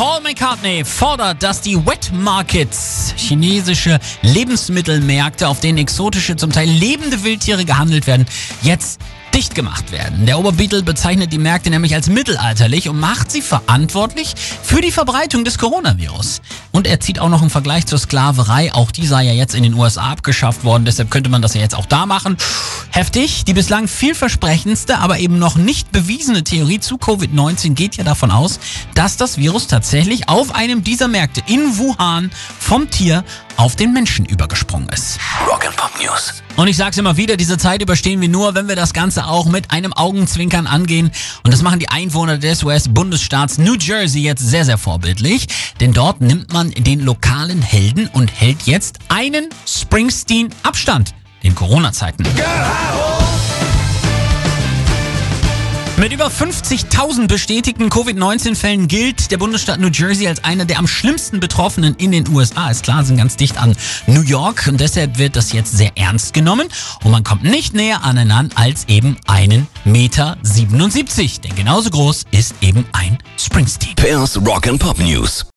Paul McCartney fordert, dass die Wet Markets, chinesische Lebensmittelmärkte, auf denen exotische, zum Teil lebende Wildtiere gehandelt werden, jetzt dicht gemacht werden. Der Oberbeatle bezeichnet die Märkte nämlich als mittelalterlich und macht sie verantwortlich für die Verbreitung des Coronavirus. Und er zieht auch noch einen Vergleich zur Sklaverei. Auch die sei ja jetzt in den USA abgeschafft worden, deshalb könnte man das ja jetzt auch da machen. Heftig. Die bislang vielversprechendste, aber eben noch nicht bewiesene Theorie zu Covid-19 geht ja davon aus, dass das Virus tatsächlich auf einem dieser Märkte in Wuhan vom Tier auf den Menschen übergesprungen ist. Rock and Pop News. Und ich sag's immer wieder, diese Zeit überstehen wir nur, wenn wir das Ganze auch mit einem Augenzwinkern angehen. Und das machen die Einwohner des US-Bundesstaats New Jersey jetzt sehr, sehr vorbildlich. Denn dort nimmt man den lokalen Helden und hält jetzt einen Springsteen-Abstand in Corona-Zeiten. Mit über 50.000 bestätigten Covid-19-Fällen gilt der Bundesstaat New Jersey als einer der am schlimmsten Betroffenen in den USA. Ist klar, sind ganz dicht an New York und deshalb wird das jetzt sehr ernst genommen und man kommt nicht näher aneinander als eben einen Meter 77. Denn genauso groß ist eben ein Springsteen. Pairs Rock and Pop News.